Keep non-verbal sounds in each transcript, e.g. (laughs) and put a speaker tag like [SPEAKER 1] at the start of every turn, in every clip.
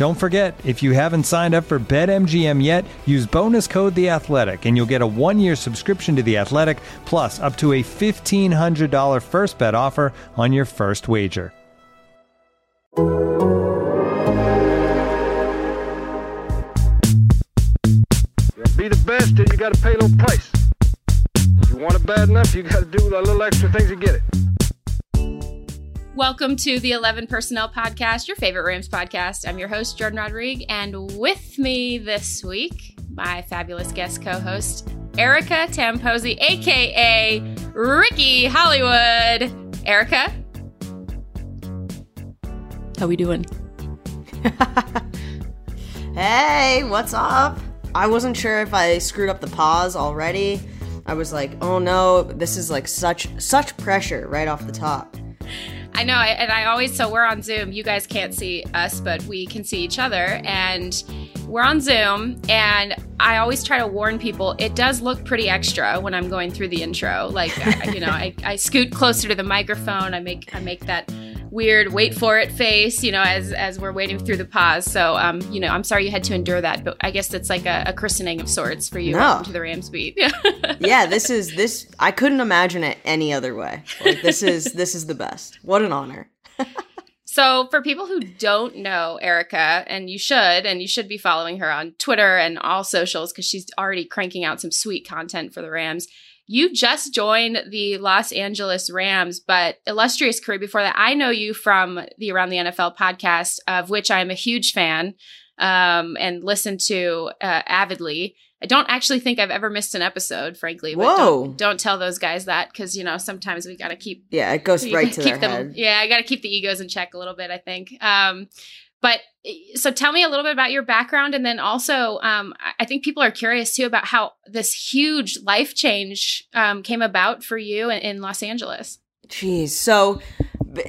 [SPEAKER 1] Don't forget, if you haven't signed up for BetMGM yet, use bonus code The Athletic, and you'll get a one-year subscription to The Athletic, plus up to a fifteen hundred dollar first bet offer on your first wager.
[SPEAKER 2] be the best, then you got to pay a little price. If you want it bad enough, you got to do a little extra things to get it.
[SPEAKER 3] Welcome to the 11 Personnel Podcast, your favorite Rams podcast. I'm your host, Jordan Rodriguez, and with me this week, my fabulous guest co host, Erica Tamposi, aka Ricky Hollywood. Erica, how are we doing? (laughs)
[SPEAKER 4] hey, what's up? I wasn't sure if I screwed up the pause already. I was like, oh no, this is like such such pressure right off the top.
[SPEAKER 3] I know, and I always so we're on Zoom. You guys can't see us, but we can see each other, and we're on Zoom. And I always try to warn people it does look pretty extra when I'm going through the intro. Like you know, I, (laughs) I scoot closer to the microphone. I make I make that weird wait for it face, you know, as as we're waiting through the pause. So, um, you know, I'm sorry you had to endure that, but I guess it's like a, a christening of sorts for you.
[SPEAKER 4] No.
[SPEAKER 3] Welcome to the Rams beat. (laughs)
[SPEAKER 4] yeah, this is this. I couldn't imagine it any other way. Like, this is this is the best. What an honor. (laughs)
[SPEAKER 3] So, for people who don't know Erica, and you should, and you should be following her on Twitter and all socials because she's already cranking out some sweet content for the Rams. You just joined the Los Angeles Rams, but illustrious career before that. I know you from the Around the NFL podcast, of which I am a huge fan um, and listen to uh, avidly. I don't actually think I've ever missed an episode, frankly.
[SPEAKER 4] Whoa.
[SPEAKER 3] Don't, don't tell those guys that because you know sometimes we got to keep
[SPEAKER 4] Yeah, it goes (laughs) right to
[SPEAKER 3] keep
[SPEAKER 4] their
[SPEAKER 3] them,
[SPEAKER 4] head.
[SPEAKER 3] Yeah, I got to keep the egos in check a little bit. I think. Um, but so tell me a little bit about your background, and then also, um, I- think people are curious too about how this huge life change um, came about for you in, in Los Angeles.
[SPEAKER 4] Jeez. So,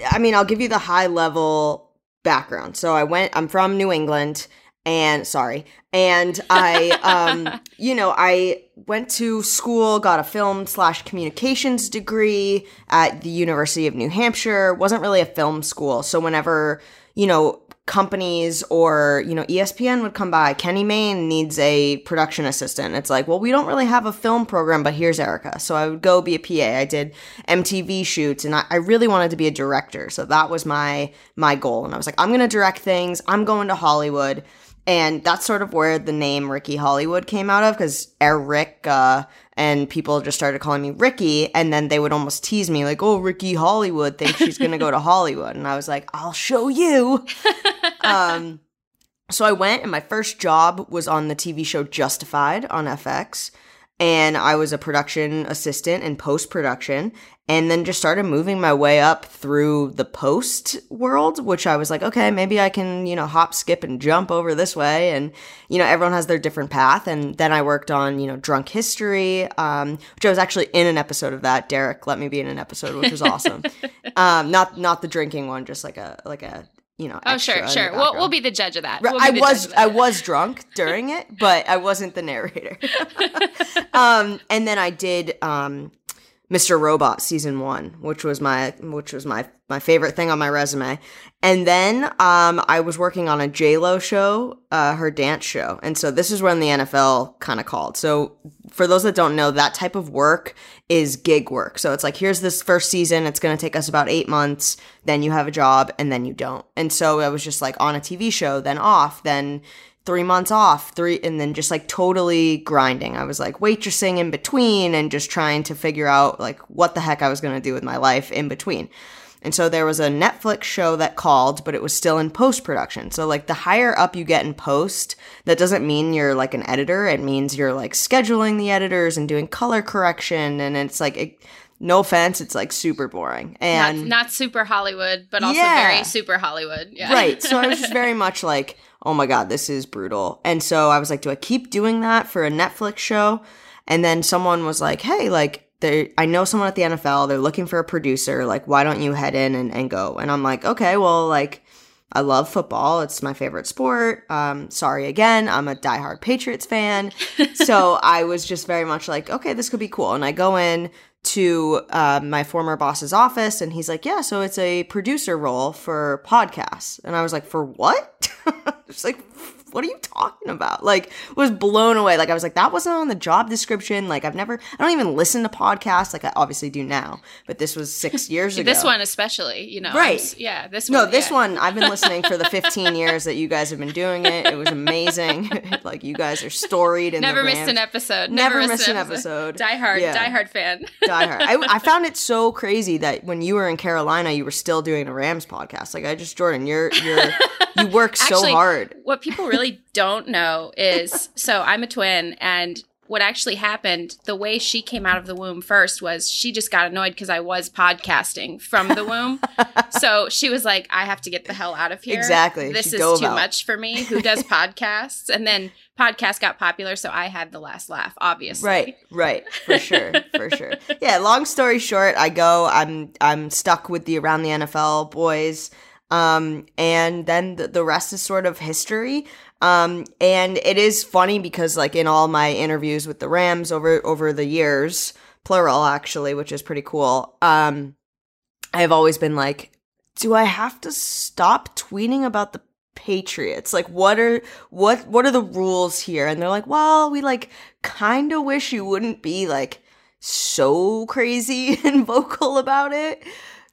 [SPEAKER 4] I mean, I'll give you the high level background. So, I went, I'm from New England, and sorry, and I, um, (laughs) you know, I went to school, got a film slash communications degree at the University of New Hampshire. wasn't really a film school. So, whenever, you know, companies or you know ESPN would come by. Kenny Mayne needs a production assistant. It's like well we don't really have a film program but here's Erica. So I would go be a PA I did MTV shoots and I, I really wanted to be a director. So that was my my goal. And I was like I'm gonna direct things. I'm going to Hollywood. And that's sort of where the name Ricky Hollywood came out of because Eric and people just started calling me Ricky, and then they would almost tease me like, "Oh, Ricky Hollywood thinks she's gonna go to (laughs) Hollywood," and I was like, "I'll show you." (laughs) um, so I went, and my first job was on the TV show Justified on FX, and I was a production assistant in post production, and then just started moving my way up through the post world, which I was like, okay, maybe I can, you know, hop, skip, and jump over this way, and you know, everyone has their different path. And then I worked on, you know, Drunk History, um, which I was actually in an episode of that. Derek let me be in an episode, which was awesome. (laughs) um, not not the drinking one, just like a like a you know.
[SPEAKER 3] Oh, sure, sure. We'll, we'll be the judge of that. We'll
[SPEAKER 4] I was
[SPEAKER 3] of
[SPEAKER 4] I was drunk during it, but I wasn't the narrator. (laughs) (laughs) um, and then I did um, Mr. Robot season one, which was my which was my my favorite thing on my resume. And then um, I was working on a J Lo show, uh, her dance show, and so this is when the NFL kind of called. So for those that don't know, that type of work is gig work. So it's like here's this first season, it's going to take us about eight months. Then you have a job, and then you don't. And so I was just like on a TV show, then off, then three months off, three, and then just like totally grinding. I was like waitressing in between and just trying to figure out like what the heck I was going to do with my life in between. And so there was a Netflix show that called, but it was still in post production. So, like, the higher up you get in post, that doesn't mean you're like an editor. It means you're like scheduling the editors and doing color correction. And it's like, it, no offense, it's like super boring. And
[SPEAKER 3] not, not super Hollywood, but also
[SPEAKER 4] Yeah.
[SPEAKER 3] very super Hollywood. Yeah.
[SPEAKER 4] Right. So I was just (laughs) very much like, oh my God, this is brutal. And so I was like, do I keep doing that for a Netflix show? And then someone was like, hey, like, I know someone at the NFL, they're looking for a producer. Like, why don't you head in and, and go? And I'm like, okay, well, like, I love football. It's my favorite sport. Um, sorry again, I'm a diehard Patriots fan. (laughs) so I was just very much like, okay, this could be cool. And I go in to uh, my former boss's office, and he's like, yeah, so it's a producer role for podcasts. And I was like, for what? (laughs) It's like, what are you talking about? Like, was blown away. Like, I was like, that wasn't on the job description. Like, I've never, I don't even listen to podcasts. Like, I obviously do now, but this was six (laughs) years ago.
[SPEAKER 3] This one especially, you know.
[SPEAKER 4] Right.
[SPEAKER 3] s- yeah. This one.
[SPEAKER 4] No, this
[SPEAKER 3] yeah.
[SPEAKER 4] one I've been (laughs) listening for the 15 years that you guys have been doing it. It was amazing. (laughs) like you guys are storied and
[SPEAKER 3] Never missed an episode.
[SPEAKER 4] Never missed an episode.
[SPEAKER 3] Die hard,
[SPEAKER 4] Yeah.
[SPEAKER 3] die hard fan.
[SPEAKER 4] Die hard. I, I found it so crazy that when you were in Carolina, you were still doing a Rams podcast. Like I just Jordan, you're you're (laughs) you work so
[SPEAKER 3] Actually,
[SPEAKER 4] hard.
[SPEAKER 3] What people really don't know is (laughs) so I'm a twin and what actually happened, the way she came out of the womb first was she just got annoyed because I was podcasting from the womb. (laughs) so she was like, I have to get the hell out of here.
[SPEAKER 4] Exactly.
[SPEAKER 3] This
[SPEAKER 4] She
[SPEAKER 3] is too
[SPEAKER 4] out.
[SPEAKER 3] much for me. Who does podcasts? And then podcasts got popular, so I had the last laugh, obviously.
[SPEAKER 4] Right, right, for sure, for sure. Yeah. Long story short, I go. I'm I'm stuck with the around the NFL boys, um, and then the, the rest is sort of history. Um, and it is funny because like in all my interviews with the Rams over over the years, plural actually, which is pretty cool. Um, I have always been like, do I have to stop tweeting about the Patriots? Like what are what what are the rules here? And they're like, "Well, we like kind of wish you wouldn't be like so crazy (laughs) and vocal about it."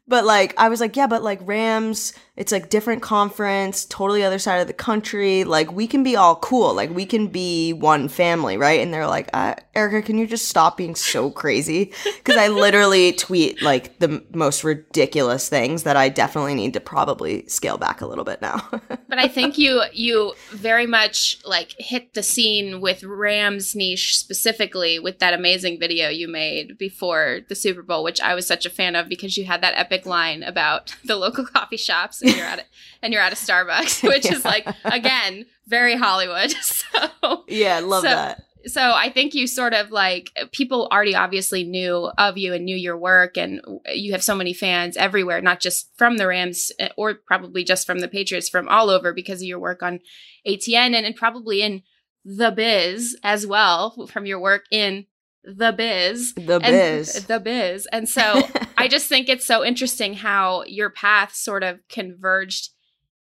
[SPEAKER 4] But like I was like, "Yeah, but like Rams, it's like different conference, totally other side of the country. Like we can be all cool. Like we can be one family, right?" And they're like, uh, "Erica, can you just stop being so crazy?" Cuz I literally (laughs) tweet like the most ridiculous things that I definitely need to probably scale back a little bit now. (laughs)
[SPEAKER 3] But I think you you very much like hit the scene with Rams niche specifically with that amazing video you made before the Super Bowl, which I was such a fan of because you had that epic line about (laughs) the local coffee shops and you're at a, (laughs) and you're at a Starbucks, (laughs) which is like again very Hollywood. So
[SPEAKER 4] yeah, love
[SPEAKER 3] So-
[SPEAKER 4] that.
[SPEAKER 3] so I think you sort of like people already obviously knew of you and knew your work, and you have so many fans everywhere, not just from the Rams eh, or probably just from the Patriots, from all over because of your work on ATN and, and probably in the biz as well from your work in the biz.
[SPEAKER 4] The biz.
[SPEAKER 3] the biz. And so (laughs) I just think it's so interesting how your path sort of converged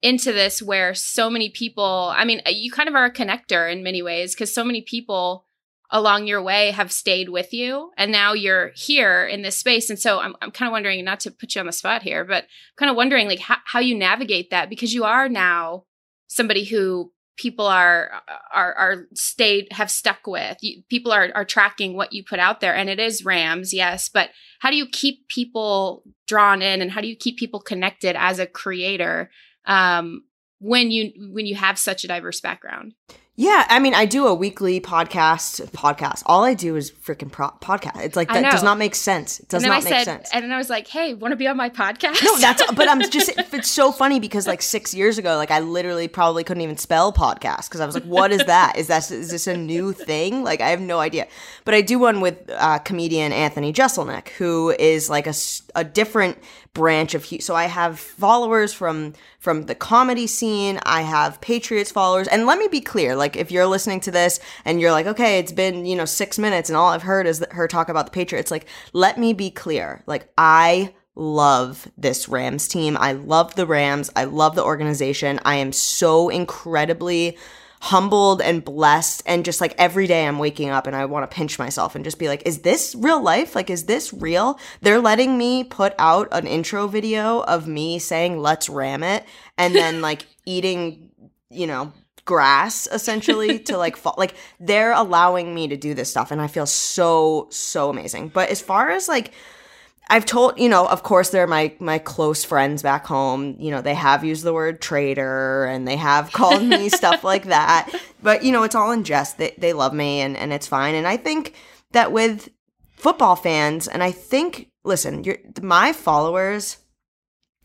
[SPEAKER 3] into this where so many people, I mean, you kind of are a connector in many ways because so many people along your way have stayed with you and now you're here in this space. And so I'm, I'm kind of wondering, not to put you on the spot here, but I'm kind of wondering like how, how you navigate that because you are now somebody who people are are are stayed have stuck with. You, people are are tracking what you put out there and it is rams yes but how do you keep people drawn in and how do you keep people connected as a creator um when you when you have such a diverse background
[SPEAKER 4] Yeah, I mean, I do a weekly podcast. Podcast. All I do is freaking pro- podcast. It's like that does not make sense. It does not
[SPEAKER 3] i
[SPEAKER 4] make
[SPEAKER 3] said
[SPEAKER 4] sense.
[SPEAKER 3] and then i was like hey want to be on my podcast
[SPEAKER 4] no, that's but I'm just (laughs) it's so funny because like six years ago, like I literally probably couldn't even spell podcast because I was like, what is that? Is that is this a new thing? Like I have no idea. But I do one with uh, comedian Anthony Jeselnik, who is like a, a different branch of so I have followers from from the comedy scene. I have Patriots followers, and let me be clear, Like if you're listening to this and you're like, okay, it's been, you know, six minutes and all I've heard is her talk about the Patriots. Like, let me be clear. Like, I love this Rams team. I love the Rams. I love the organization. I am so incredibly humbled and blessed and just like every day I'm waking up and I want to pinch myself and just be like, is this real life? Like, is this real? They're letting me put out an intro video of me saying, let's ram it. And then (laughs) like eating, you know, grass essentially to like fall. Like they're allowing me to do this stuff. And I feel so, so amazing. But as far as like, I've told, you know, of course they're my my close friends back home. You know, they have used the word traitor and they have called me (laughs) stuff like that. But, you know, it's all in jest. They they love me and and it's fine. And I think that with football fans and I think listen, my followers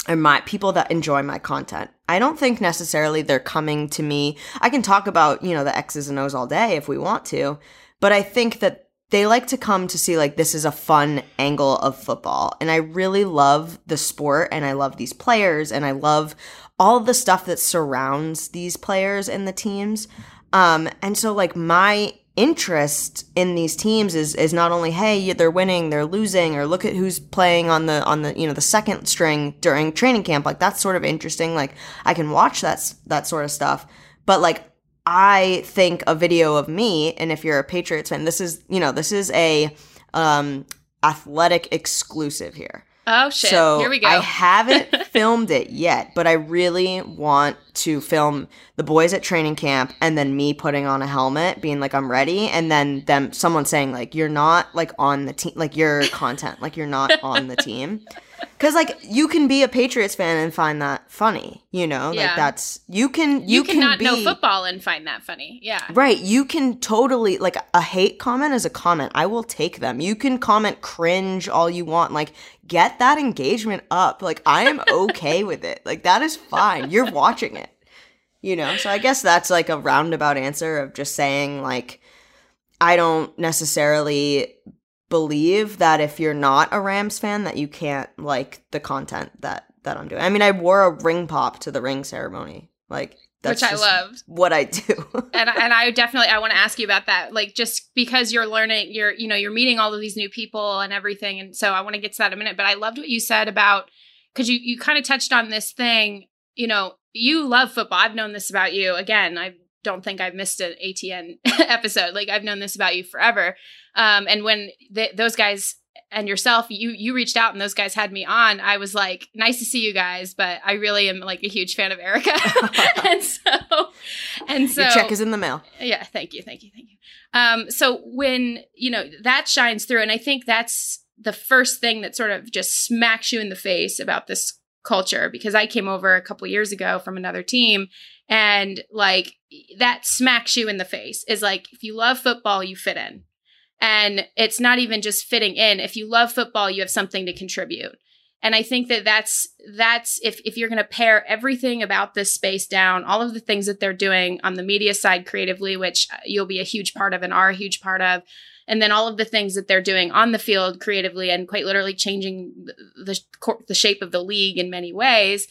[SPEAKER 4] are my people that enjoy my content. I don't think necessarily they're coming to me. I can talk about, you know, the X's and O's all day if we want to, but I think that they like to come to see like this is a fun angle of football. And i really love the sport and i love these players and i love all the stuff that surrounds these players and the teams. Um and so like my interest in these teams is is not only hey they're winning they're losing or look at who's playing on the on the you know the second string during training camp. Like that's sort of interesting. Like i can watch that that sort of stuff. But like I think a video of me, and if you're a Patriots fan, this is, you know, this is a um, athletic exclusive here.
[SPEAKER 3] Oh shit!
[SPEAKER 4] So
[SPEAKER 3] Here we go.
[SPEAKER 4] I haven't (laughs) filmed it yet, but I really want to film the boys at training camp and then me putting on a helmet, being like I'm ready, and then them someone saying like you're not like on the team, like your content, like you're not on the team. Cause like you can be a Patriots fan and find that funny, you know,
[SPEAKER 3] Yeah.
[SPEAKER 4] like that's you can
[SPEAKER 3] you,
[SPEAKER 4] you, can
[SPEAKER 3] cannot
[SPEAKER 4] be
[SPEAKER 3] know football and find that funny. Yeah.
[SPEAKER 4] Right. You can totally like a hate comment is a comment. I will take them. You can comment cringe all you want. Like get that engagement up. Like I am (laughs) okay with it. Like that is fine. You're watching it. You know? So I guess that's like a roundabout answer of just saying like I don't necessarily believe that if you're not a Rams fan that you can't like the content that that I'm doing. I mean, I wore a ring pop to the ring ceremony. Like that's
[SPEAKER 3] Which I loved.
[SPEAKER 4] what I do. (laughs)
[SPEAKER 3] and and I definitely I want to ask you about that. Like just because you're learning, you're you know you're meeting all of these new people and everything, and so I want to get to that in a minute. But I loved what you said about because you you kind of touched on this thing. You know, you love football. I've known this about you. Again, I don't think I've missed an ATN (laughs) episode. Like I've known this about you forever. Um, and when th- those guys and yourself, you you reached out and those guys had me on. I was like, nice to see you guys, but I really am like a huge fan of Erica. (laughs) (laughs) and so and so
[SPEAKER 4] Your check is in the mail.
[SPEAKER 3] yeah thank you thank you thank you um so when you know that shines through and i think that's the first thing that sort of just smacks you in the face about this culture because i came over a couple years ago from another team and like that smacks you in the face is like if you love football you fit in. And it's not even just fitting in. If you love football you have something to contribute. And i think that that's that's if, if you're going to pare everything about this space down all of the things that they're doing on the media side creatively which uh, you'll be a huge part of and are a huge part of and then all of the things that they're doing on the field creatively and quite literally changing the the, the shape of the league in many ways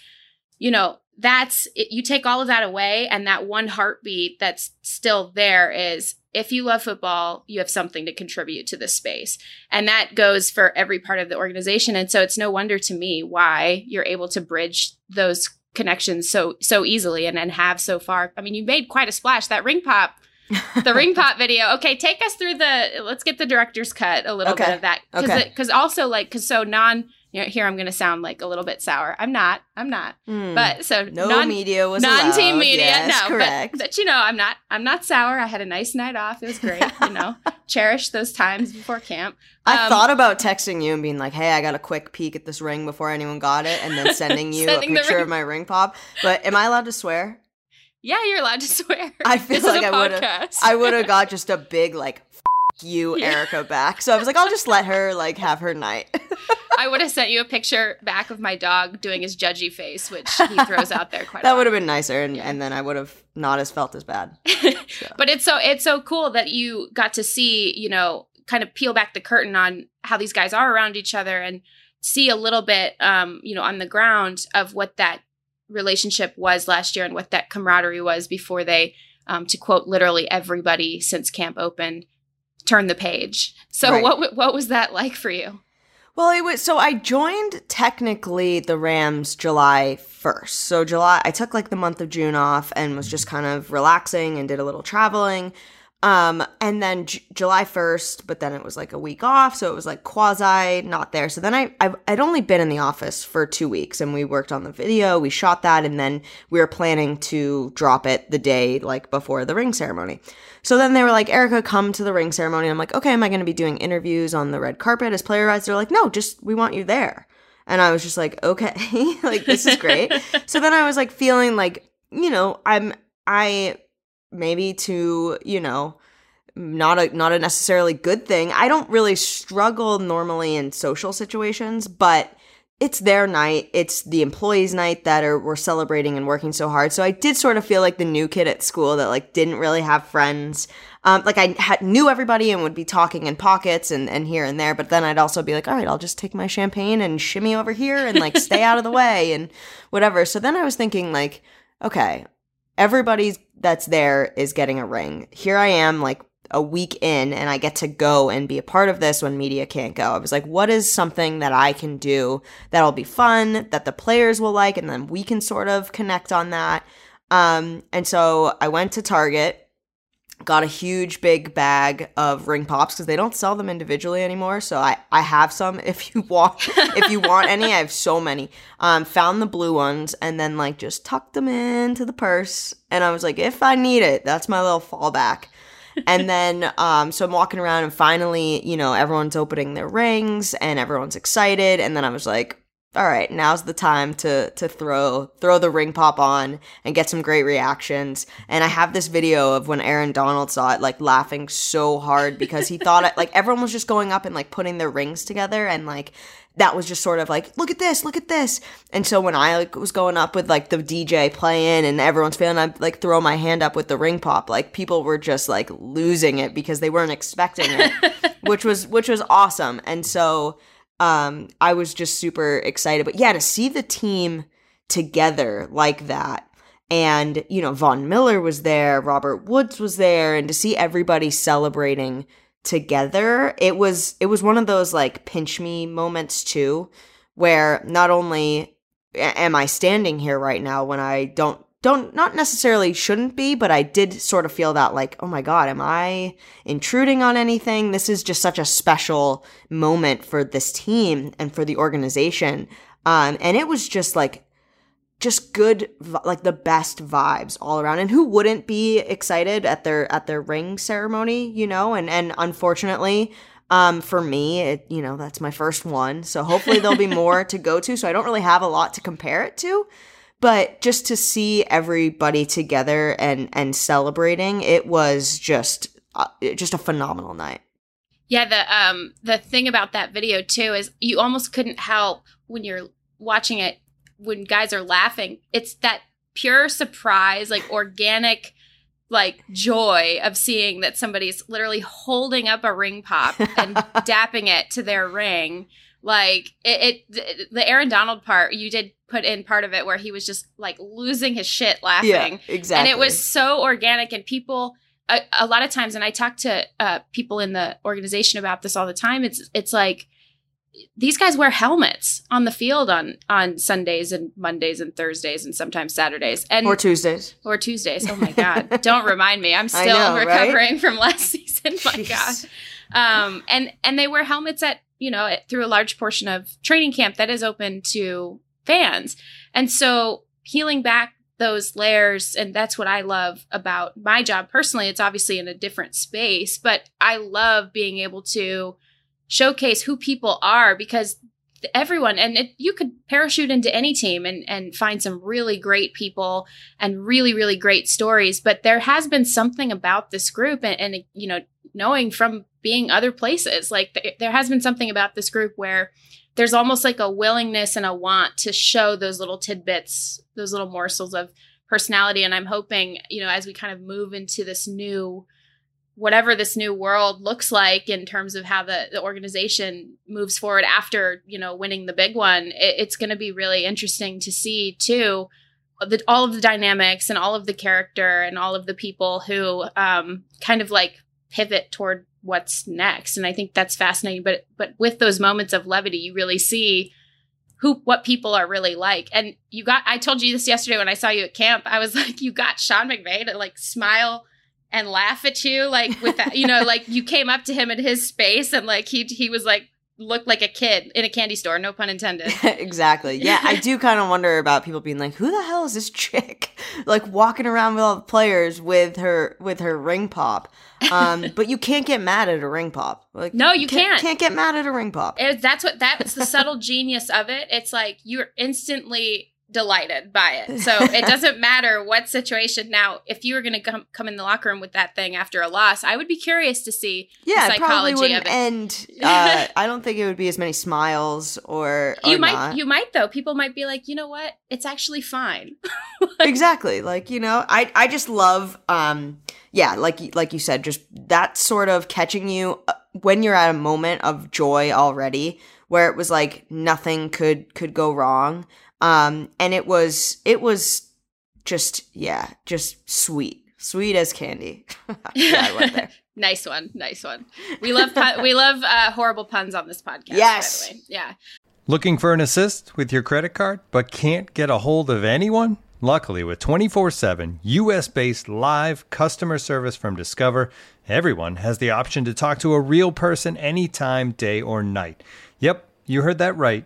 [SPEAKER 3] you know that's it, you take all of that away and that one heartbeat that's still there is if you love football you have something to contribute to this space. And that goes for every part of the organization. And so it's no wonder to me why you're able to bridge those connections so so easily and and have so far. I mean you made quite a splash. That ring pop the ring pop video okay take us through the let's get the director's cut a little
[SPEAKER 4] Okay.
[SPEAKER 3] bit of that because
[SPEAKER 4] Okay.
[SPEAKER 3] because also like because so non you know, here i'm gonna sound like a little bit sour i'm not i'm not
[SPEAKER 4] Hmm.
[SPEAKER 3] but so
[SPEAKER 4] no
[SPEAKER 3] non
[SPEAKER 4] media was
[SPEAKER 3] non-team
[SPEAKER 4] allowed.
[SPEAKER 3] media
[SPEAKER 4] Yes,
[SPEAKER 3] no
[SPEAKER 4] correct.
[SPEAKER 3] But, but you know i'm not i'm not sour i had a nice night off it was great you know (laughs) cherish those times before camp
[SPEAKER 4] I
[SPEAKER 3] Um,
[SPEAKER 4] thought about texting you and being like, "Hey, I got a quick peek at this ring before anyone got it," and then sending (laughs) you
[SPEAKER 3] Sending
[SPEAKER 4] a picture of my ring pop. But am I allowed to swear?
[SPEAKER 3] Yeah you're allowed to (laughs) swear
[SPEAKER 4] I feel
[SPEAKER 3] this
[SPEAKER 4] like I would've- I would have got just a big like "F- you, (laughs)
[SPEAKER 3] Yeah.
[SPEAKER 4] Erica, back. So I was like, I'll just let her like have her night. (laughs)
[SPEAKER 3] I would have sent you a picture back of my dog doing his judgy face, which he throws out there quite
[SPEAKER 4] that would have been nicer, and,
[SPEAKER 3] Yeah.
[SPEAKER 4] and then I would have not as felt as bad. So.
[SPEAKER 3] but it's so it's so cool that you got to see, you know, kind of peel back the curtain on how these guys are around each other and see a little bit um, you know, on the ground of what that relationship was last year and what that camaraderie was before they um, to quote literally everybody since camp opened, turn the page. So
[SPEAKER 4] Right.
[SPEAKER 3] what what was that like for you?
[SPEAKER 4] Well, it was so I joined technically the Rams July 1st. So July I took like the month of June off and was just kind of relaxing and did a little traveling. Um and then J- July 1st, but then it was like a week off, so it was like quasi not there. So then I I've, I'd only been in the office for 2 weeks and we worked on the video, we shot that and then we were planning to drop it the day like before the ring ceremony. So then they were like, Erica, come to the ring ceremony. I'm like, okay, am I going to be doing interviews on the red carpet as player rights? They're like, no, just we want you there. And I was just like, okay, (laughs) like this is great. (laughs) so then I was like feeling like, you know, I'm I maybe to, you know, not a not a necessarily good thing. I don't really struggle normally in social situations, but it's their night. It's the employees' night that are we're celebrating and working so hard. So I did sort of feel like the new kid at school that like didn't really have friends. Um, like I had knew everybody and would be talking in pockets and, and here and there, but then I'd also be like, all right, I'll just take my champagne and shimmy over here and like stay out of the way and whatever. So then I was thinking like, okay, everybody's that's there is getting a ring. Here I am, like a week in, and I get to go and be a part of this when media can't go. I was like, what is something that I can do that'll be fun, that the players will like, and then we can sort of connect on that. Um, and so I went to Target, got a huge big bag of ring pops because they don't sell them individually anymore. So I, I have some if you (laughs) want if you want any. I have so many. Um, found the blue ones and then like just tucked them into the purse. And I was like, if I need it, that's my little fallback. and (laughs) then um, so I'm walking around and finally, you know, everyone's opening their rings and everyone's excited. And then I was like, all right, now's the time to to throw throw the ring pop on and get some great reactions. And I have this video of when Aaron Donald saw it, like laughing so hard because he thought it like everyone was just going up and like putting their rings together and like that was just sort of like look at this look at this and so when i like was going up with like the dj playing and everyone's feeling i like throw my hand up with the ring pop like people were just like losing it because they weren't expecting it (laughs) which was which was awesome and so um i was just super excited. But yeah to see the team together like that and you know von miller was there robert woods was there and to see everybody celebrating together it was it was one of those like pinch me moments too where not only am i standing here right now when i don't don't not necessarily shouldn't be but i did sort of feel that like oh my god am i intruding on anything? This is just such a special moment for this team and for the organization. Um and it was just like just good like the best vibes all around. And who wouldn't be excited at their at their ring ceremony you know? And and unfortunately um for me it you know that's my first one. So hopefully there'll be (laughs) more to go to. So i don't really have a lot to compare it to but just to see everybody together and and celebrating it was just uh, just a phenomenal night
[SPEAKER 3] Yeah, the um the thing about that video too is you almost couldn't help when you're watching it when guys are laughing. It's that pure surprise, like organic like joy of seeing that somebody's literally holding up a ring pop and (laughs) dapping it to their ring. Like it, it the Aaron Donald part, you did put in part of it where he was just like losing his shit laughing.
[SPEAKER 4] yeah exactly
[SPEAKER 3] And it was so organic, and people a, a lot of times, and I talk to uh, people in the organization about this all the time. It's it's like these guys wear helmets on the field on on Sundays and Mondays and Thursdays and sometimes Saturdays and
[SPEAKER 4] or tuesdays
[SPEAKER 3] or Tuesdays. Oh my (laughs) god! Don't remind me. I'm still
[SPEAKER 4] know, right?
[SPEAKER 3] recovering from last (laughs) season. My
[SPEAKER 4] Jeez.
[SPEAKER 3] god. Um, and and they wear helmets at you know at, through a large portion of training camp that is open to fans, and so peeling back those layers, and that's what I love about my job personally. It's obviously in a different space, but I love being able to showcase who people are because everyone and it, you could parachute into any team and and find some really great people and really really great stories but there has been something about this group and, and you know knowing from being other places. Like th- there has been something about this group where there's almost like a willingness and a want to show those little tidbits those little morsels of personality. And i'm hoping you know as we kind of move into this new whatever this new world looks like in terms of how the, the organization moves forward after you know winning the big one it, it's going to be really interesting to see too the, all of the dynamics and all of the character and all of the people who um, kind of like pivot toward what's next. And I think that's fascinating. But but with those moments of levity, you really see who what people are really like. And you got I told you this yesterday when I saw you at camp. I was (laughs) like, you got Sean McVay to like smile and laugh at you like with that, you know, (laughs) like you came up to him in his space and like he he was like looked like a kid in a candy store, no pun intended. (laughs)
[SPEAKER 4] exactly. Yeah, I do kind of (laughs) wonder about people being like, "Who the hell is this chick?" (laughs) like walking around with all the players with her with her ring pop. Um, but you can't get mad at a ring pop. Like
[SPEAKER 3] No, you can't.
[SPEAKER 4] Can't get mad at a ring pop.
[SPEAKER 3] It- that's what that's the subtle genius of it. It's like you're instantly delighted by it. So it (laughs) doesn't matter what situation. Now, if you were going to come come in the locker room with that thing after a loss, I would be curious to see
[SPEAKER 4] Yeah, probably
[SPEAKER 3] psychology
[SPEAKER 4] wouldn't
[SPEAKER 3] of it.
[SPEAKER 4] end. (laughs) Uh, I don't think it would be as many smiles or, or
[SPEAKER 3] you might
[SPEAKER 4] not.
[SPEAKER 3] you might though. People might be like, "You know what? It's actually fine." (laughs)
[SPEAKER 4] exactly like you know i i just love um yeah like like you said just that sort of catching you uh, when you're at a moment of joy already where it was like nothing could could go wrong um and it was it was just yeah just sweet sweet as candy (laughs) yeah there (laughs)
[SPEAKER 3] nice one. Nice one. We love pun- we love uh, horrible puns on this podcast.
[SPEAKER 4] Yes.
[SPEAKER 3] By the way. Yeah.
[SPEAKER 1] Looking for an assist with your credit card, but can't get a hold of anyone? Luckily, with 24 7 US based live customer service from Discover, everyone has the option to talk to a real person anytime, day or night. Yep, you heard that right.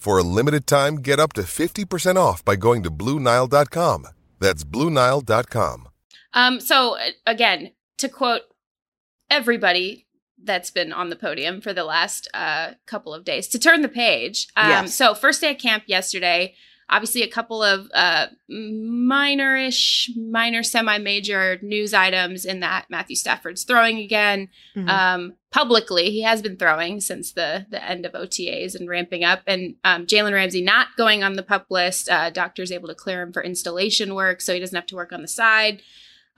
[SPEAKER 5] For a limited time, get up to 50% off by going to BlueNile.com. That's BlueNile.com.
[SPEAKER 3] Um, so uh, again, to quote everybody that's been on the podium for the last uh, couple of days, to turn the page. Um,
[SPEAKER 4] Yes.
[SPEAKER 3] So first day at camp yesterday. Obviously, a couple of uh, minor-ish, minor, semi-major news items in that Matthew Stafford's throwing again
[SPEAKER 4] Mhm.
[SPEAKER 3] um, publicly. He has been throwing since the the end of OTAs and ramping up. And um, Jalen Ramsey not going on the pup list. Uh, doctors able to clear him for installation work, so he doesn't have to work on the side.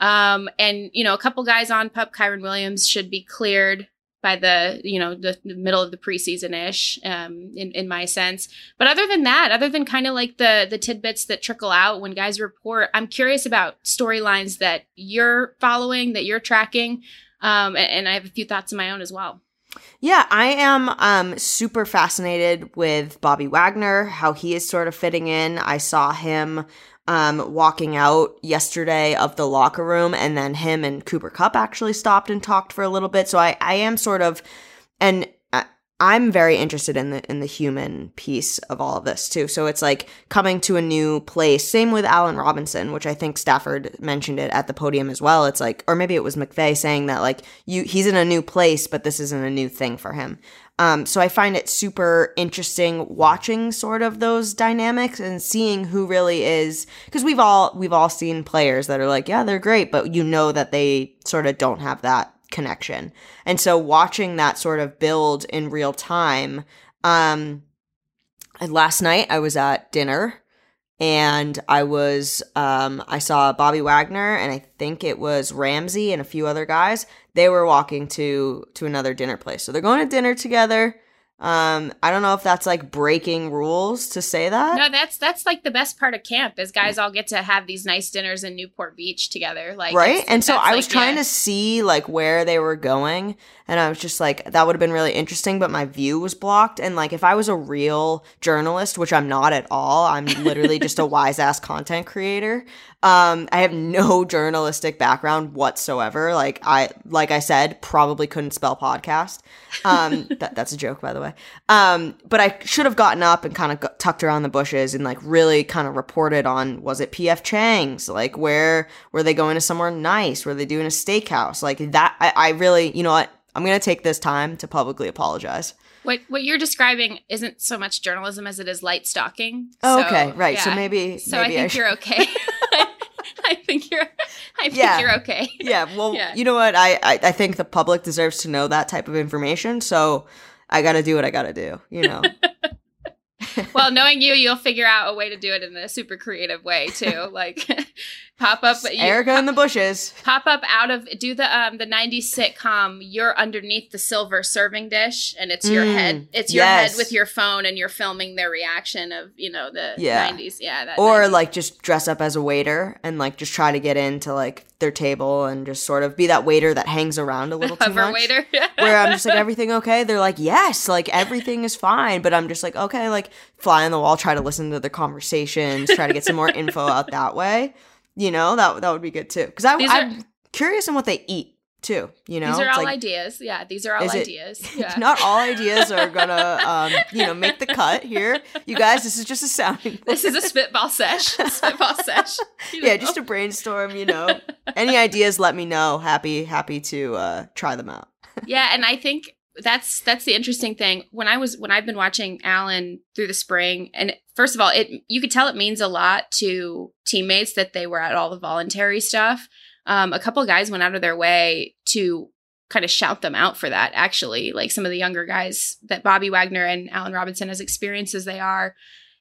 [SPEAKER 3] Um, and you know, a couple guys on pup. Kyren Williams should be cleared by the you know the, the middle of the preseason ish, um, in in my sense. But other than that, other than kind of like the the tidbits that trickle out when guys report, I'm curious about storylines that you're following, that you're tracking. Um, and, and I have a few thoughts of my own as well.
[SPEAKER 4] Yeah, I am um super fascinated with Bobby Wagner, how he is sort of fitting in. I saw him um walking out yesterday of the locker room and then him and Cooper Kupp actually stopped and talked for a little bit. So I I am sort of and I'm very interested in the in the human piece of all of this too. So it's like coming to a new place. Same with Allen Robinson, which I think Stafford mentioned it at the podium as well. It's like, or maybe it was McVay saying that like you he's in a new place, but this isn't a new thing for him. Um, so I find it super interesting watching sort of those dynamics and seeing who really is because we've all we've all seen players that are like, yeah, they're great, but you know that they sort of don't have that connection. And so watching that sort of build in real time, um, last night I was at dinner and I was um I saw Bobby Wagner and I think it was Ramsey and a few other guys. They were walking to to another dinner place. So they're going to dinner together. Um, I don't know if that's like breaking rules to say that.
[SPEAKER 3] No, that's that's like the best part of camp is guys all get to have these nice dinners in Newport Beach together. Like
[SPEAKER 4] right and so i
[SPEAKER 3] like,
[SPEAKER 4] was trying
[SPEAKER 3] yeah.
[SPEAKER 4] to see like where they were going and i was just like that would have been really interesting but my view was blocked and like if i was a real journalist which i'm not at all i'm literally just a (laughs) wise ass content creator um i have no (laughs) journalistic background whatsoever. Like i like i said probably couldn't spell podcast. Um (laughs) that, that's a joke by the way. Um but i should have gotten up and kind of got, tucked around the bushes and like really kind of reported on was it pf chang's? Like where were they going to somewhere nice? Were they doing a steakhouse? Like that i, I really you know what? I'm gonna take this time to publicly apologize
[SPEAKER 3] What what you're describing isn't so much journalism as it is light stalking.
[SPEAKER 4] Oh,
[SPEAKER 3] So,
[SPEAKER 4] okay, right. So maybe-
[SPEAKER 3] So
[SPEAKER 4] maybe I
[SPEAKER 3] I think
[SPEAKER 4] should-
[SPEAKER 3] you're okay. (laughs) (laughs) I think you're I think
[SPEAKER 4] Yeah.
[SPEAKER 3] you're okay.
[SPEAKER 4] yeah well
[SPEAKER 3] Yeah.
[SPEAKER 4] you know what I, I i think the public deserves to know that type of information so i gotta do what i gotta do you know (laughs) (laughs)
[SPEAKER 3] Well, knowing you, you'll figure out a way to do it in a super creative way too. (laughs) Like (laughs) pop up you-
[SPEAKER 4] erica in the bushes
[SPEAKER 3] pop up out of do the um the 90s sitcom you're underneath the silver serving dish and it's your
[SPEAKER 4] Mm,
[SPEAKER 3] head it's your
[SPEAKER 4] yes.
[SPEAKER 3] head with your phone and you're filming their reaction of you know the
[SPEAKER 4] Yeah.
[SPEAKER 3] 90s yeah that
[SPEAKER 4] or
[SPEAKER 3] 90s.
[SPEAKER 4] like just dress up as a waiter and like just try to get into like their table and just sort of be that waiter that hangs around a little too
[SPEAKER 3] hover
[SPEAKER 4] much
[SPEAKER 3] waiter
[SPEAKER 4] where I'm just like, everything okay? They're like, yes, like everything is fine. But I'm just like, okay, like fly on the wall, try to listen to their conversations, try to get some more (laughs) info out that way. You know, that that would be good too. Because I'm curious in what they eat too. You know,
[SPEAKER 3] these are
[SPEAKER 4] It's
[SPEAKER 3] all
[SPEAKER 4] like,
[SPEAKER 3] ideas yeah these are all
[SPEAKER 4] is it-
[SPEAKER 3] ideas (laughs) yeah
[SPEAKER 4] Not all ideas are gonna, (laughs) um, you know, make the cut here. You guys, this is just a sounding.
[SPEAKER 3] this is a spitball sesh spitball sesh you
[SPEAKER 4] yeah,
[SPEAKER 3] know.
[SPEAKER 4] just a brainstorm. You know, any ideas? Let me know. Happy, happy to uh, try them out.
[SPEAKER 3] yeah and i think that's that's the interesting thing. When i was when i've been watching allen through the spring and first of all it you could tell it means a lot to teammates that they were at all the voluntary stuff. Um, a couple guys went out of their way to kind of shout them out for that actually like some of the younger guys that bobby wagner and allen robinson as experienced as they are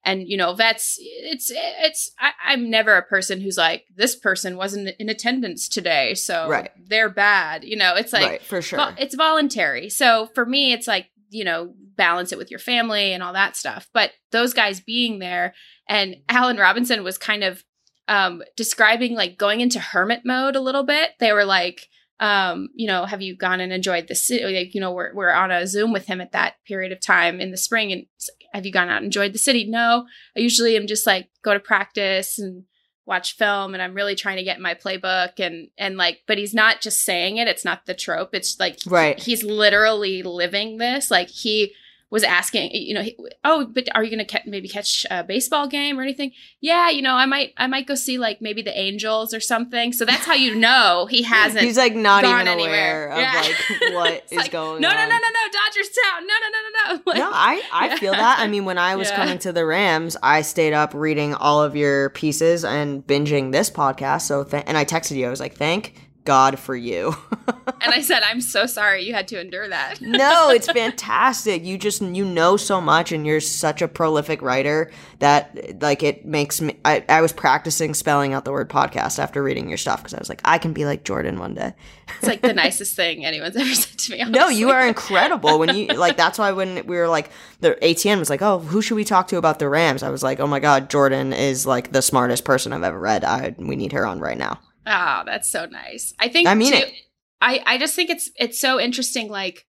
[SPEAKER 3] and you know vets it's it's I, i'm never a person who's like this person wasn't in attendance today so
[SPEAKER 4] Right.
[SPEAKER 3] they're bad you know it's like
[SPEAKER 4] right, for sure.
[SPEAKER 3] Vol- it's voluntary. So for me, it's like, you know, balance it with your family and all that stuff. But those guys being there and Allen Robinson was kind of um, describing like going into hermit mode a little bit. They were like, um, you know, have you gone and enjoyed the city? Like, you know, we're, we're on a Zoom with him at that period of time in the spring. And have you gone out and enjoyed the city? No, I usually am just like go to practice and watch film and I'm really trying to get my playbook and and like but he's not just saying it it's not the trope it's like
[SPEAKER 4] Right.
[SPEAKER 3] he's literally living this like he was asking you know he, oh but are you going to maybe catch a baseball game or anything yeah you know I might I might go see like maybe the Angels or something so that's how you know he (laughs) hasn't
[SPEAKER 4] He's like not even
[SPEAKER 3] anywhere.
[SPEAKER 4] aware of
[SPEAKER 3] Yeah.
[SPEAKER 4] like (laughs) what is
[SPEAKER 3] like,
[SPEAKER 4] going
[SPEAKER 3] no
[SPEAKER 4] on.
[SPEAKER 3] no no no no no Dodgers town no no no no no (laughs) Like,
[SPEAKER 4] no, I, I
[SPEAKER 3] Yeah.
[SPEAKER 4] feel that. I mean, when I was
[SPEAKER 3] Yeah.
[SPEAKER 4] coming to the Rams, I stayed up reading all of your pieces and binging this podcast. So, th- and I texted you. I was like, "Thank God for you." (laughs)
[SPEAKER 3] and I said I'm so sorry you had to endure that (laughs)
[SPEAKER 4] no, it's (laughs) fantastic. You just you know so much, and you're such a prolific writer that like it makes me. I, I was practicing spelling out the word podcast after reading your stuff because I was like, I can be like Jordan one day.
[SPEAKER 3] it's like the nicest thing anyone's ever said to me
[SPEAKER 4] No, you are incredible. When you like, that's why when we were like, the ATN was like, "Oh, who should we talk to about the Rams?" I was like, "Oh my God, Jordan is like the smartest person I've ever read. I we need her on right now."
[SPEAKER 3] Oh, that's so nice. I think
[SPEAKER 4] I mean
[SPEAKER 3] too-
[SPEAKER 4] it.
[SPEAKER 3] I I just think it's it's so interesting like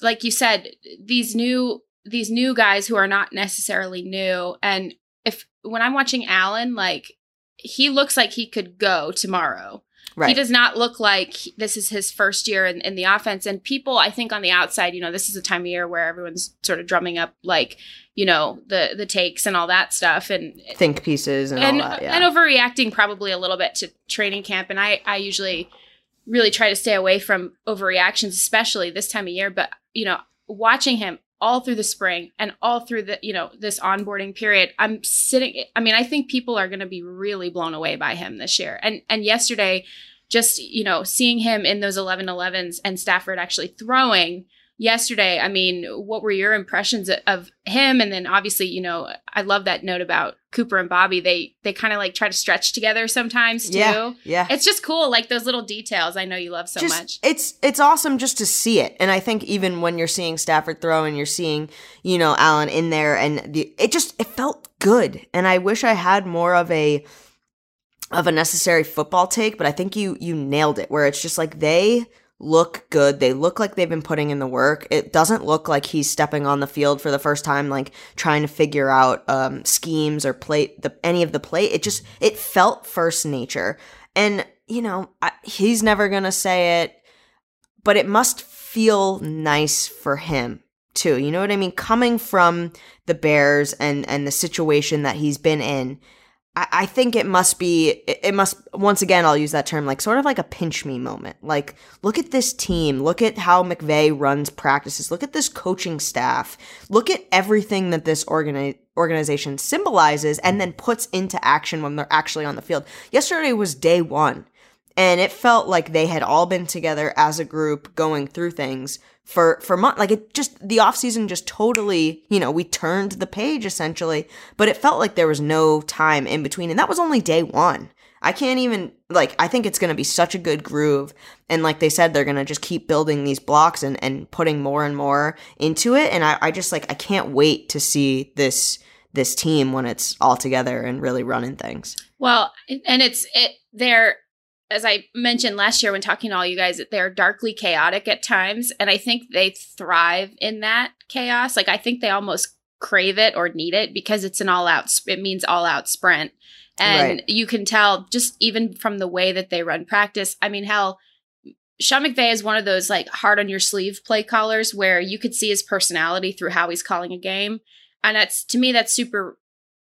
[SPEAKER 3] like you said these new these new guys who are not necessarily new and if when I'm watching Allen like he looks like he could go tomorrow.
[SPEAKER 4] Right.
[SPEAKER 3] He does not look like he- this is his first year in, in the offense. And people, I think, on the outside, you know, this is a time of year where everyone's sort of drumming up, like, you know, the the takes and all that stuff. And
[SPEAKER 4] Think pieces and,
[SPEAKER 3] and
[SPEAKER 4] all that. Yeah.
[SPEAKER 3] and overreacting probably a little bit to training camp and i i usually really try to stay away from overreactions especially this time of year but you know watching him all through the spring and all through the you know this onboarding period i'm sitting i mean i think people are going to be really blown away by him this year and and yesterday just, you know, seeing him in those 11 11s and Stafford actually throwing yesterday, I mean, what were your impressions of him? And then obviously, you know, I love that note about Cooper and Bobby. They they kind of like try to stretch together sometimes too.
[SPEAKER 4] Yeah, yeah.
[SPEAKER 3] It's just cool, like those little details. I know you love so
[SPEAKER 4] just,
[SPEAKER 3] much.
[SPEAKER 4] It's it's awesome just to see it, and I think even when you're seeing Stafford throw and you're seeing you know Allen in there, and the, it just it felt good, and I wish I had more of a of a necessary football take, but I think you you nailed it. Where it's just like they look good. They look like they've been putting in the work. It doesn't look like he's stepping on the field for the first time, like trying to figure out um, schemes or play the any of the play. It just it felt first nature, and you know I, he's never gonna say it, but it must feel nice for him too. You know what I mean? Coming from the Bears and and the situation that he's been in I, think it must be, it must, once again, I'll use that term, like sort of like a pinch me moment. Like, look at this team. Look at how McVay runs practices. Look at this coaching staff. Look at everything that this organi- organization symbolizes and then puts into action when they're actually on the field. Yesterday was day one, and it felt like they had all been together as a group going through things for for months like it just the off season just totally you know we turned the page essentially. But it felt like there was no time in between and that was only day one. I can't even like i think it's going to be such a good groove and like they said they're going to just keep building these blocks and and putting more and more into it and i i just like i can't wait to see this this team when it's all together and really running things.
[SPEAKER 3] Well and it's it they're as I mentioned last year when talking to all you guys, they're darkly chaotic at times. And I think they thrive in that chaos. Like, I think they almost crave it or need it because it's an all out, it means all out sprint. And right. you can tell just even from the way that they run practice. I mean, hell, Sean McVay is one of those like hard on your sleeve play callers where you could see his personality through how he's calling a game. And that's to me, that's super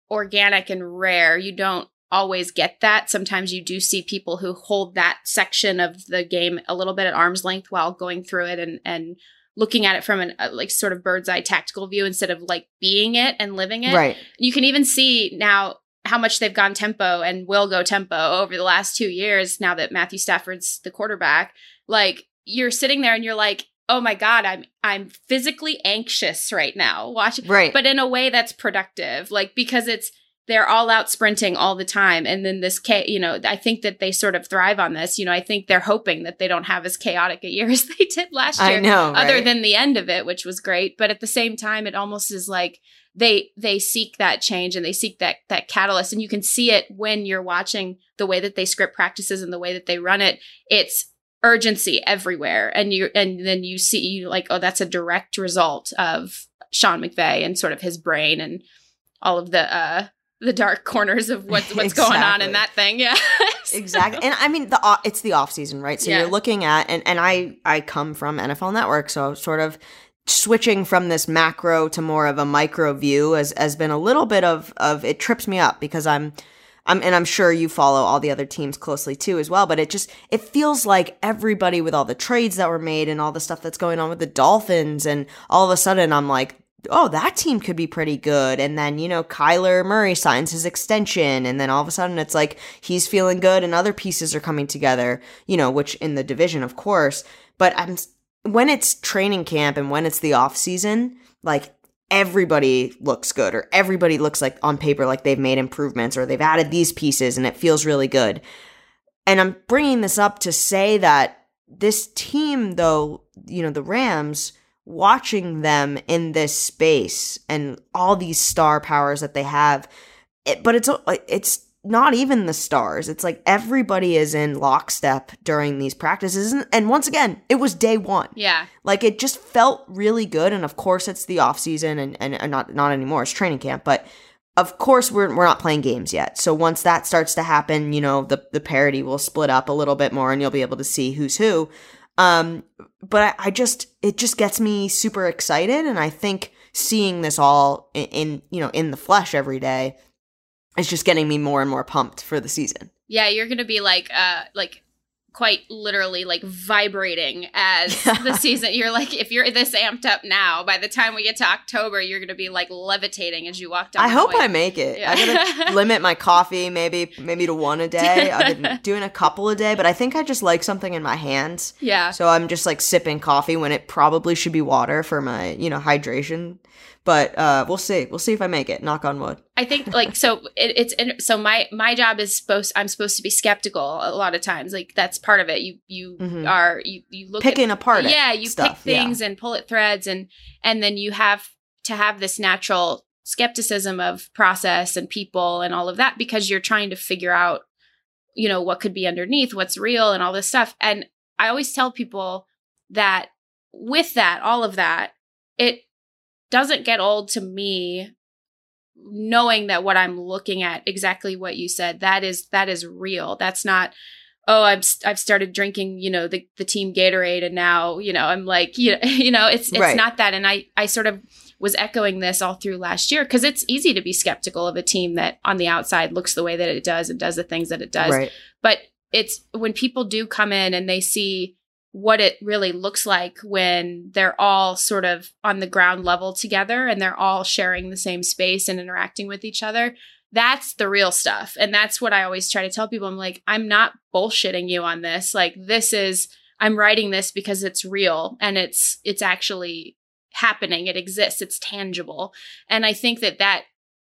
[SPEAKER 3] organic and rare. You don't always get that. Sometimes you do see people who hold that section of the game a little bit at arm's length while going through it and and looking at it from an uh, like sort of bird's eye tactical view instead of like being it and living it.
[SPEAKER 4] Right.
[SPEAKER 3] You can even see now how much they've gone tempo and will go tempo over the last 2 years now that Matthew Stafford's the quarterback. Like you're sitting there and you're like oh my god i'm i'm physically anxious right now watching
[SPEAKER 4] right
[SPEAKER 3] but in a way that's productive like because it's they're all out sprinting all the time. And then this you know i think that they sort of thrive on this. You know i think they're hoping that they don't have as chaotic a year (laughs) as they did last year
[SPEAKER 4] I know,
[SPEAKER 3] other
[SPEAKER 4] right?
[SPEAKER 3] than the end of it which was great. But at the same time it almost is like they they seek that change and they seek that that catalyst. And you can see it when you're watching the way that they script practices and the way that they run it. It's urgency everywhere. And you and then you see you like oh that's a direct result of Sean McVay and sort of his brain and all of the uh the dark corners of what's what's (laughs) exactly. going on in that thing. Yeah. (laughs)
[SPEAKER 4] exactly. And I mean the it's the off season, right? So yeah. you're looking at and and I I come from NFL Network, so sort of switching from this macro to more of a micro view has has been a little bit of of it trips me up because I'm I'm, and I'm sure you follow all the other teams closely too as well, but it just it feels like everybody with all the trades that were made and all the stuff that's going on with the Dolphins and all of a sudden I'm like oh, that team could be pretty good. And then, you know, Kyler Murray signs his extension. And then all of a sudden it's like he's feeling good and other pieces are coming together, you know, which in the division, of course. But I'm, when it's training camp and when it's the off season, like everybody looks good or everybody looks like on paper like they've made improvements or they've added these pieces and it feels really good. And I'm bringing this up to say that this team, though, you know, the Rams, watching them in this space and all these star powers that they have it, but it's it's not even the stars. It's like everybody is in lockstep during these practices. And, and once again it was day one.
[SPEAKER 3] Yeah.
[SPEAKER 4] Like it just felt really good. And of course it's the off season and, and, and not not anymore. It's training camp. But of course we're, we're not playing games yet. So once that starts to happen you know the, the parity will split up a little bit more and you'll be able to see who's who um, but I, I, just it just gets me super excited, and I think seeing this all in, in you know in the flesh every day is just getting me more and more pumped for the season.
[SPEAKER 3] Yeah, you're gonna be like uh like quite literally like vibrating as (laughs) the season. You're like, if you're this amped up now, by the time we get to October, you're going to be like levitating as you walk down.
[SPEAKER 4] I hope
[SPEAKER 3] hallway.
[SPEAKER 4] I make it.
[SPEAKER 3] Yeah.
[SPEAKER 4] I gotta limit my coffee, maybe maybe to one a (laughs) day. I've been doing a couple a day, but I think I just like something in my hands.
[SPEAKER 3] Yeah.
[SPEAKER 4] So I'm just like sipping coffee when it probably should be water for my, you know, hydration. But uh, we'll see. We'll see if I make it. Knock on wood.
[SPEAKER 3] I think like so it, it's in- so my my job is supposed I'm supposed to be skeptical a lot of times like that's part of it you you
[SPEAKER 4] Mhm.
[SPEAKER 3] are you you look
[SPEAKER 4] Picking
[SPEAKER 3] at,
[SPEAKER 4] apart
[SPEAKER 3] yeah you
[SPEAKER 4] stuff,
[SPEAKER 3] pick
[SPEAKER 4] yeah.
[SPEAKER 3] things and pull at threads and and then you have to have this natural skepticism of process and people and all of that because you're trying to figure out you know what could be underneath what's real and all this stuff and I always tell people that with that all of that it doesn't get old to me knowing that what I'm looking at exactly what you said that is that is real that's not oh I've I've started drinking you know the the team Gatorade and now you know I'm like (laughs) you you know it's it's
[SPEAKER 4] Right.
[SPEAKER 3] not that and I I sort of was echoing this all through last year because it's easy to be skeptical of a team that on the outside looks the way that it does and does the things that it does
[SPEAKER 4] Right.
[SPEAKER 3] but it's when people do come in and they see what it really looks like when they're all sort of on the ground level together and they're all sharing the same space and interacting with each other. That's the real stuff. And that's what i always try to tell people. I'm like i'm not bullshitting you on this. Like this is i'm writing this because it's real and it's it's actually happening. It exists. It's tangible. And i think that that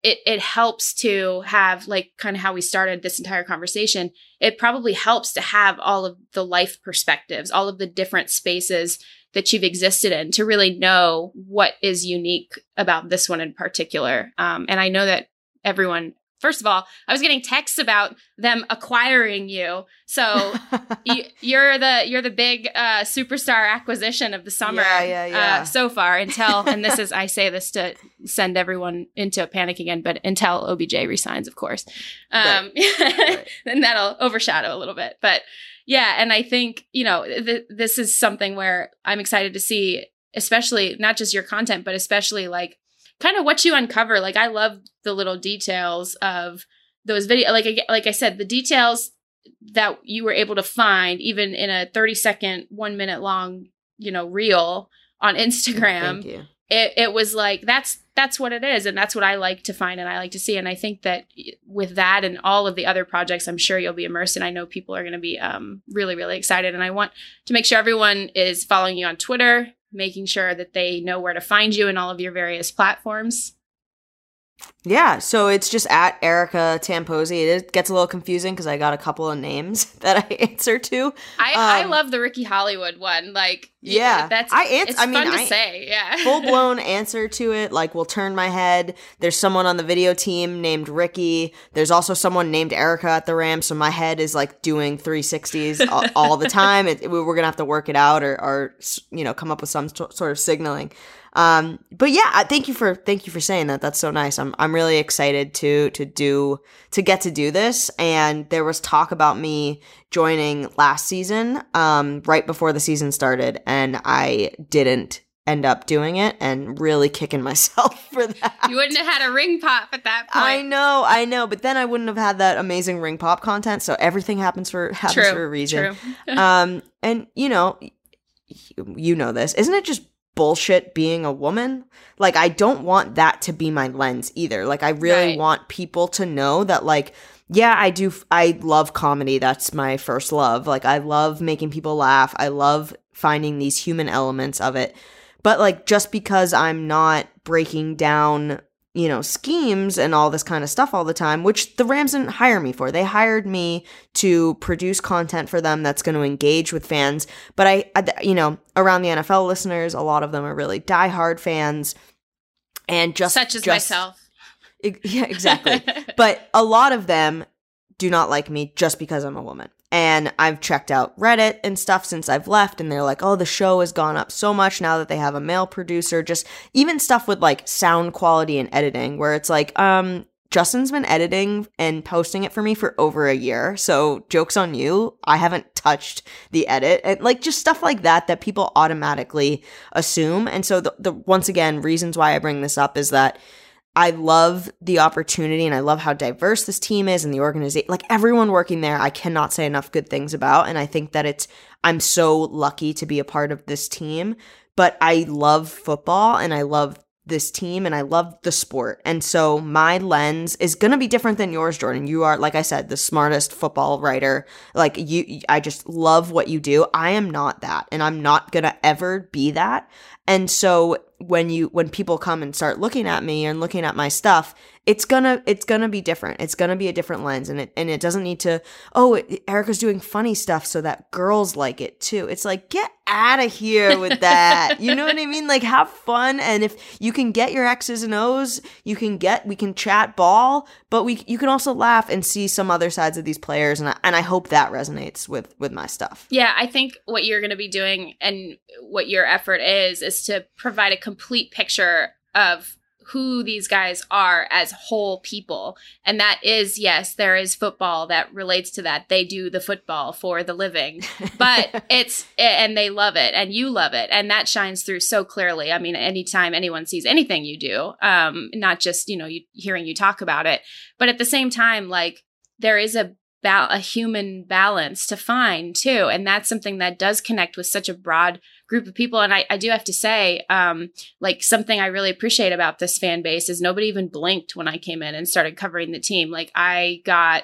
[SPEAKER 3] it, it helps to have like kind of how we started this entire conversation it probably helps to have all of the life perspectives all of the different spaces that you've existed in to really know what is unique about this one in particular. Um, and i know that everyone first of all i was getting texts about them acquiring you so (laughs) you, you're the you're the big uh, superstar acquisition of the summer
[SPEAKER 4] Yeah, yeah, yeah.
[SPEAKER 3] Uh, so far until and this (laughs) is I say this to send everyone into a panic again, but until OBJ resigns, of course, um, (laughs) then that'll overshadow a little bit. But yeah, and I think you know th- this is something where I'm excited to see, especially not just your content, but especially like kind of what you uncover. Like I love the little details of those video like I- like I said the details that you were able to find even in a 30 second 1 minute long you know reel on Instagram
[SPEAKER 4] Thank you.
[SPEAKER 3] it, it was like that's that's what it is and that's what i like to find and i like to see and i think that with that and all of the other projects i'm sure you'll be immersed and i know people are going to be um, really really excited and i want to make sure everyone is following you on twitter making sure that they know where to find you in all of your various platforms
[SPEAKER 4] Yeah, so it's just at Erica Tamposi. It gets a little confusing because I got a couple of names (laughs) that I answer to.
[SPEAKER 3] i i
[SPEAKER 4] Um,
[SPEAKER 3] love the ricky hollywood one like y-
[SPEAKER 4] Yeah,
[SPEAKER 3] that's
[SPEAKER 4] I ans-
[SPEAKER 3] it's
[SPEAKER 4] I mean,
[SPEAKER 3] fun to
[SPEAKER 4] I-
[SPEAKER 3] say yeah (laughs)
[SPEAKER 4] Full blown answer to it, like will turn my head. There's someone on the video team named Ricky. There's also someone named Erica at the Rams, so my head is like doing 360s all, all the time. It, we- we're gonna have to work it out or, or you know, come up with some so- sort of signaling. Um, but yeah, thank you for thank you for saying that. That's so nice. I'm I'm really excited to to do to get to do this. And there was talk about me joining last season, um, right before the season started, and I didn't end up doing it, and really kicking (laughs) myself for that.
[SPEAKER 3] you wouldn't have had a ring pop at that point
[SPEAKER 4] I know, I know, but then I wouldn't have had that amazing ring pop content. So everything happens for happens
[SPEAKER 3] true
[SPEAKER 4] for a reason.
[SPEAKER 3] true
[SPEAKER 4] um, and you know, you know this, isn't it? Just bullshit being a woman. Like I don't want that to be my lens either. Like I really
[SPEAKER 3] Right.
[SPEAKER 4] want people to know that like yeah, I do I love comedy. That's my first love. Like I love making people laugh. I love finding these human elements of it. But like just because I'm not breaking down you know, schemes and all this kind of stuff all the time, which the Rams didn't hire me for. They hired me to produce content for them that's going to engage with fans. But I, I, you know, around the NFL listeners, a lot of them are really diehard fans. And just
[SPEAKER 3] such as
[SPEAKER 4] just-
[SPEAKER 3] myself (laughs)
[SPEAKER 4] Yeah, exactly. (laughs) but a lot of them do not like me just because I'm a woman. And I've checked out Reddit and stuff since I've left, and they're like, oh, the show has gone up so much now that they have a male producer. Just even stuff with like sound quality and editing, where it's like, um, Justin's been editing and posting it for me for over a year. So joke's on you. I haven't touched the edit and like just stuff like that that people automatically assume. And so the, the once again, reasons why I bring this up is that I love the opportunity and I love how diverse this team is and the organization. Like everyone working there, I cannot say enough good things about. And I think that it's, I'm so lucky to be a part of this team. But I love football and I love this team and I love the sport. And so my lens is going to be different than yours, Jordan. You are, like I said, the smartest football writer. Like you, I just love what you do. I am not that and I'm not going to ever be that. And so when you when people come and start looking at me and looking at my stuff it's gonna it's gonna be different. It's gonna be a different lens. And it and it doesn't need to oh erica's doing funny stuff so that girls like it too. It's like get out of here with (laughs) that. You know what i mean? Like have fun. And if you can get your x's and o's you can get we can chat ball but we you can also laugh and see some other sides of these players. And I, and I hope that resonates with with my stuff.
[SPEAKER 3] Yeah i think what you're gonna be doing and what your effort is is to provide a complete picture of who these guys are as whole people. And that is, yes, there is football that relates to that. They do the football for the living, (laughs) but it's, and they love it and you love it. And that shines through so clearly. I mean, anytime anyone sees anything you do, um, not just, you know, you, hearing you talk about it, but at the same time, like there is a ba- a human balance to find too. And that's something that does connect with such a broad group of people. And I, I do have to say, um, like something I really appreciate about this fan base is nobody even blinked when I came in and started covering the team. Like I got,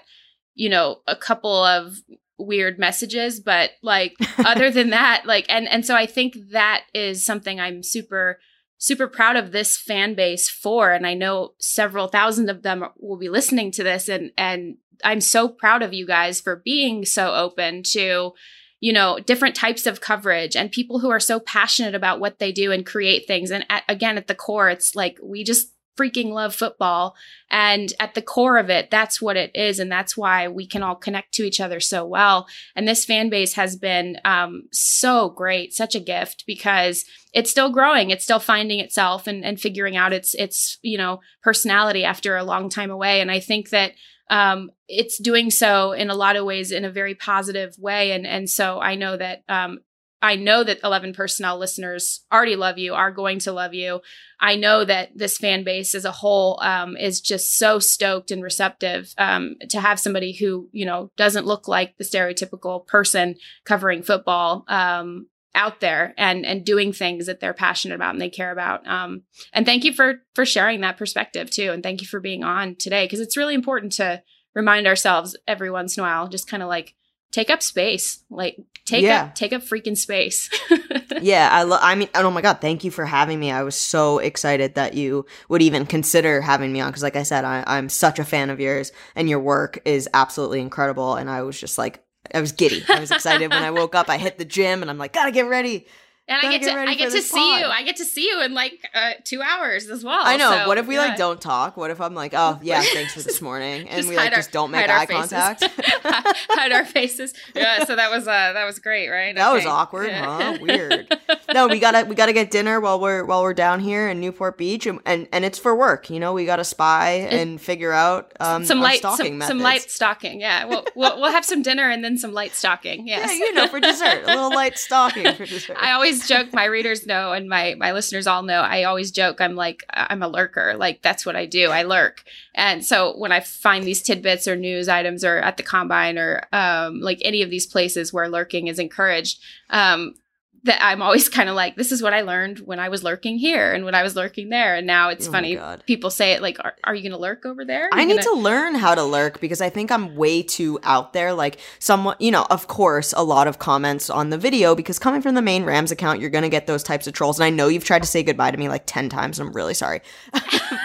[SPEAKER 3] you know, a couple of weird messages, but like (laughs) other than that, like, and, and so I think that is something I'm super, super proud of this fan base for and i know several thousand of them will be listening to this and and I'm so proud of you guys for being so open to you know different types of coverage and people who are so passionate about what they do and create things. And at, again at the core it's like we just freaking love football. And at the core of it that's what it is. And that's why we can all connect to each other so well. And this fan base has been um, so great such a gift because it's still growing. It's still finding itself and, and figuring out its its you know personality after a long time away. And i think that um, it's doing so in a lot of ways in a very positive way. And and so I know that um, I know that 11 personnel listeners already love you, are going to love you. I know that this fan base as a whole um, is just so stoked and receptive um, to have somebody who, you know, doesn't look like the stereotypical person covering football um, out there and and doing things that they're passionate about and they care about. Um, and thank you for for sharing that perspective too, and thank you for being on today because it's really important to remind ourselves every once in a while, just kind of like take up space, like take yeah. up take up freaking space. (laughs)
[SPEAKER 4] yeah, I love. I mean, oh my god, thank you for having me. I was so excited that you would even consider having me on because, like I said, I, I'm such a fan of yours, and your work is absolutely incredible. And I was just like I was giddy. I was excited when I woke up. I hit the gym and I'm like, gotta get ready.
[SPEAKER 3] And I get, to I get to see pod. you. I get to see you in like uh, two hours as well.
[SPEAKER 4] I know. So, what if we yeah. like don't talk? What if I'm like, oh yeah, (laughs) thanks for this morning, and we like our, just don't make eye contact, (laughs)
[SPEAKER 3] hide our faces. Yeah. So that was uh that was great, right?
[SPEAKER 4] That okay. was awkward, yeah. huh? (laughs) Weird. no, we gotta we gotta get dinner while we're while we're down here in Newport Beach, and and, and it's for work. You know, we gotta spy and figure out um,
[SPEAKER 3] some light
[SPEAKER 4] stalking
[SPEAKER 3] some,
[SPEAKER 4] methods.
[SPEAKER 3] some light stalking. Yeah, we'll, we'll we'll have some dinner and then some light stalking. Yes.
[SPEAKER 4] Yeah, you know, for dessert, a little light stalking for dessert.
[SPEAKER 3] I always joke my readers know and my my listeners all know i always joke i'm like i'm a lurker like that's what i do i lurk. And so when i find these tidbits or news items or at the combine or um, like any of these places where lurking is encouraged um, that I'm always kind of like, this is what I learned when I was lurking here and when I was lurking there. And now it's oh funny. People say it like, are, are you going to lurk over there?
[SPEAKER 4] I
[SPEAKER 3] need
[SPEAKER 4] gonna- to learn how to lurk because I think I'm way too out there. Like, someone, you know, of course, a lot of comments on the video because coming from the main Rams account, you're going to get those types of trolls. And I know you've tried to say goodbye to me like 10 times. I'm really sorry. (laughs)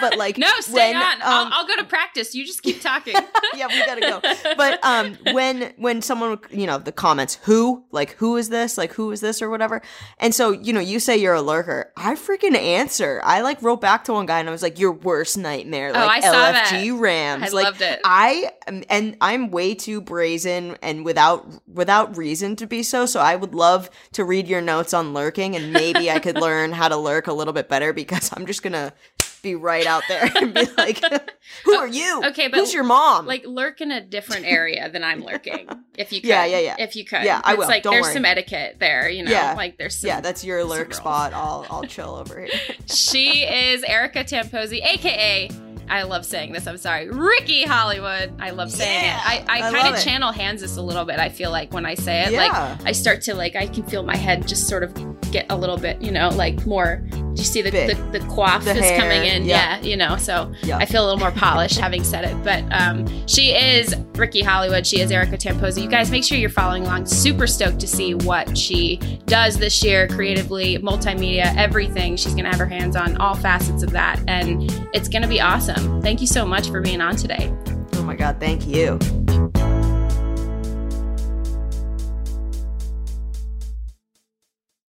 [SPEAKER 4] but like, (laughs)
[SPEAKER 3] no, stay when, on. Um, I'll, I'll, go to practice. You just keep talking. (laughs)
[SPEAKER 4] yeah, we got to go. But um, when, when someone, you know, the comments, who, like, who is this? Like, who is this or whatever. And so, you know, you say you're a lurker. I freaking answer. I like wrote back to one guy and I was like, your worst nightmare.
[SPEAKER 3] Oh,
[SPEAKER 4] like
[SPEAKER 3] oh,
[SPEAKER 4] LFG
[SPEAKER 3] that.
[SPEAKER 4] Rams.
[SPEAKER 3] I
[SPEAKER 4] like,
[SPEAKER 3] loved it.
[SPEAKER 4] I and I'm way too brazen and without without reason to be so. So I would love to read your notes on lurking and maybe I could (laughs) learn how to lurk a little bit better because I'm just gonna be right out there and be (laughs) like, "Who are you?
[SPEAKER 3] okay, but
[SPEAKER 4] who's your mom?"
[SPEAKER 3] Like lurk in a different area than I'm lurking. If you (laughs) could.
[SPEAKER 4] Yeah, yeah, yeah.
[SPEAKER 3] If you could.
[SPEAKER 4] Yeah, I
[SPEAKER 3] It's
[SPEAKER 4] will.
[SPEAKER 3] like
[SPEAKER 4] Don't
[SPEAKER 3] there's
[SPEAKER 4] worry.
[SPEAKER 3] some etiquette there, you know.
[SPEAKER 4] Yeah.
[SPEAKER 3] Like there's some
[SPEAKER 4] yeah, that's your lurk spot. I'll I'll (laughs) chill over here.
[SPEAKER 3] She is Erica Tamposi, aka I love saying this. I'm sorry, Ricky Hollywood. I love saying
[SPEAKER 4] Yeah,
[SPEAKER 3] it. I, I,
[SPEAKER 4] I
[SPEAKER 3] kind of channel Hansis a little bit. I feel like when I say it,
[SPEAKER 4] Yeah.
[SPEAKER 3] like I start to like I can feel my head just sort of get a little bit, you know, like more. You see the
[SPEAKER 4] Big.
[SPEAKER 3] the, the coif
[SPEAKER 4] The
[SPEAKER 3] is
[SPEAKER 4] hair,
[SPEAKER 3] coming in?
[SPEAKER 4] yeah.
[SPEAKER 3] Yeah, you know. So
[SPEAKER 4] Yeah.
[SPEAKER 3] I feel a little more polished having said it. But um, she is Ricky Hollywood. She is Erica Tamposi. You guys make sure you're following along. Super stoked to see what she does this year creatively, multimedia, everything. She's going to have her hands on all facets of that. And it's going to be awesome. Thank you so much for being on today.
[SPEAKER 4] Oh my god, thank you.